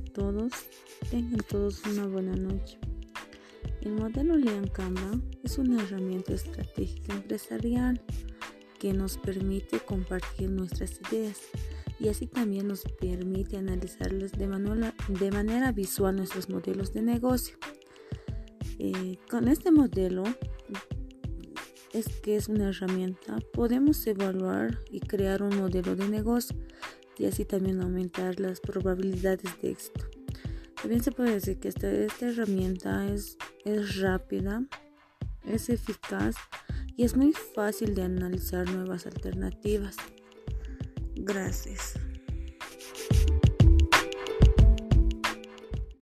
todos. Tengan todos una buena noche. El modelo Lean Canva es una herramienta estratégica empresarial que nos permite compartir nuestras ideas y así también nos permite manera, de manera visual nuestros modelos de negocio. Eh, con este modelo es que es una herramienta, podemos evaluar y crear un modelo de negocio y así también aumentar las probabilidades de éxito. También se puede decir que esta, esta herramienta es, es rápida, es eficaz y es muy fácil de analizar nuevas alternativas. Gracias.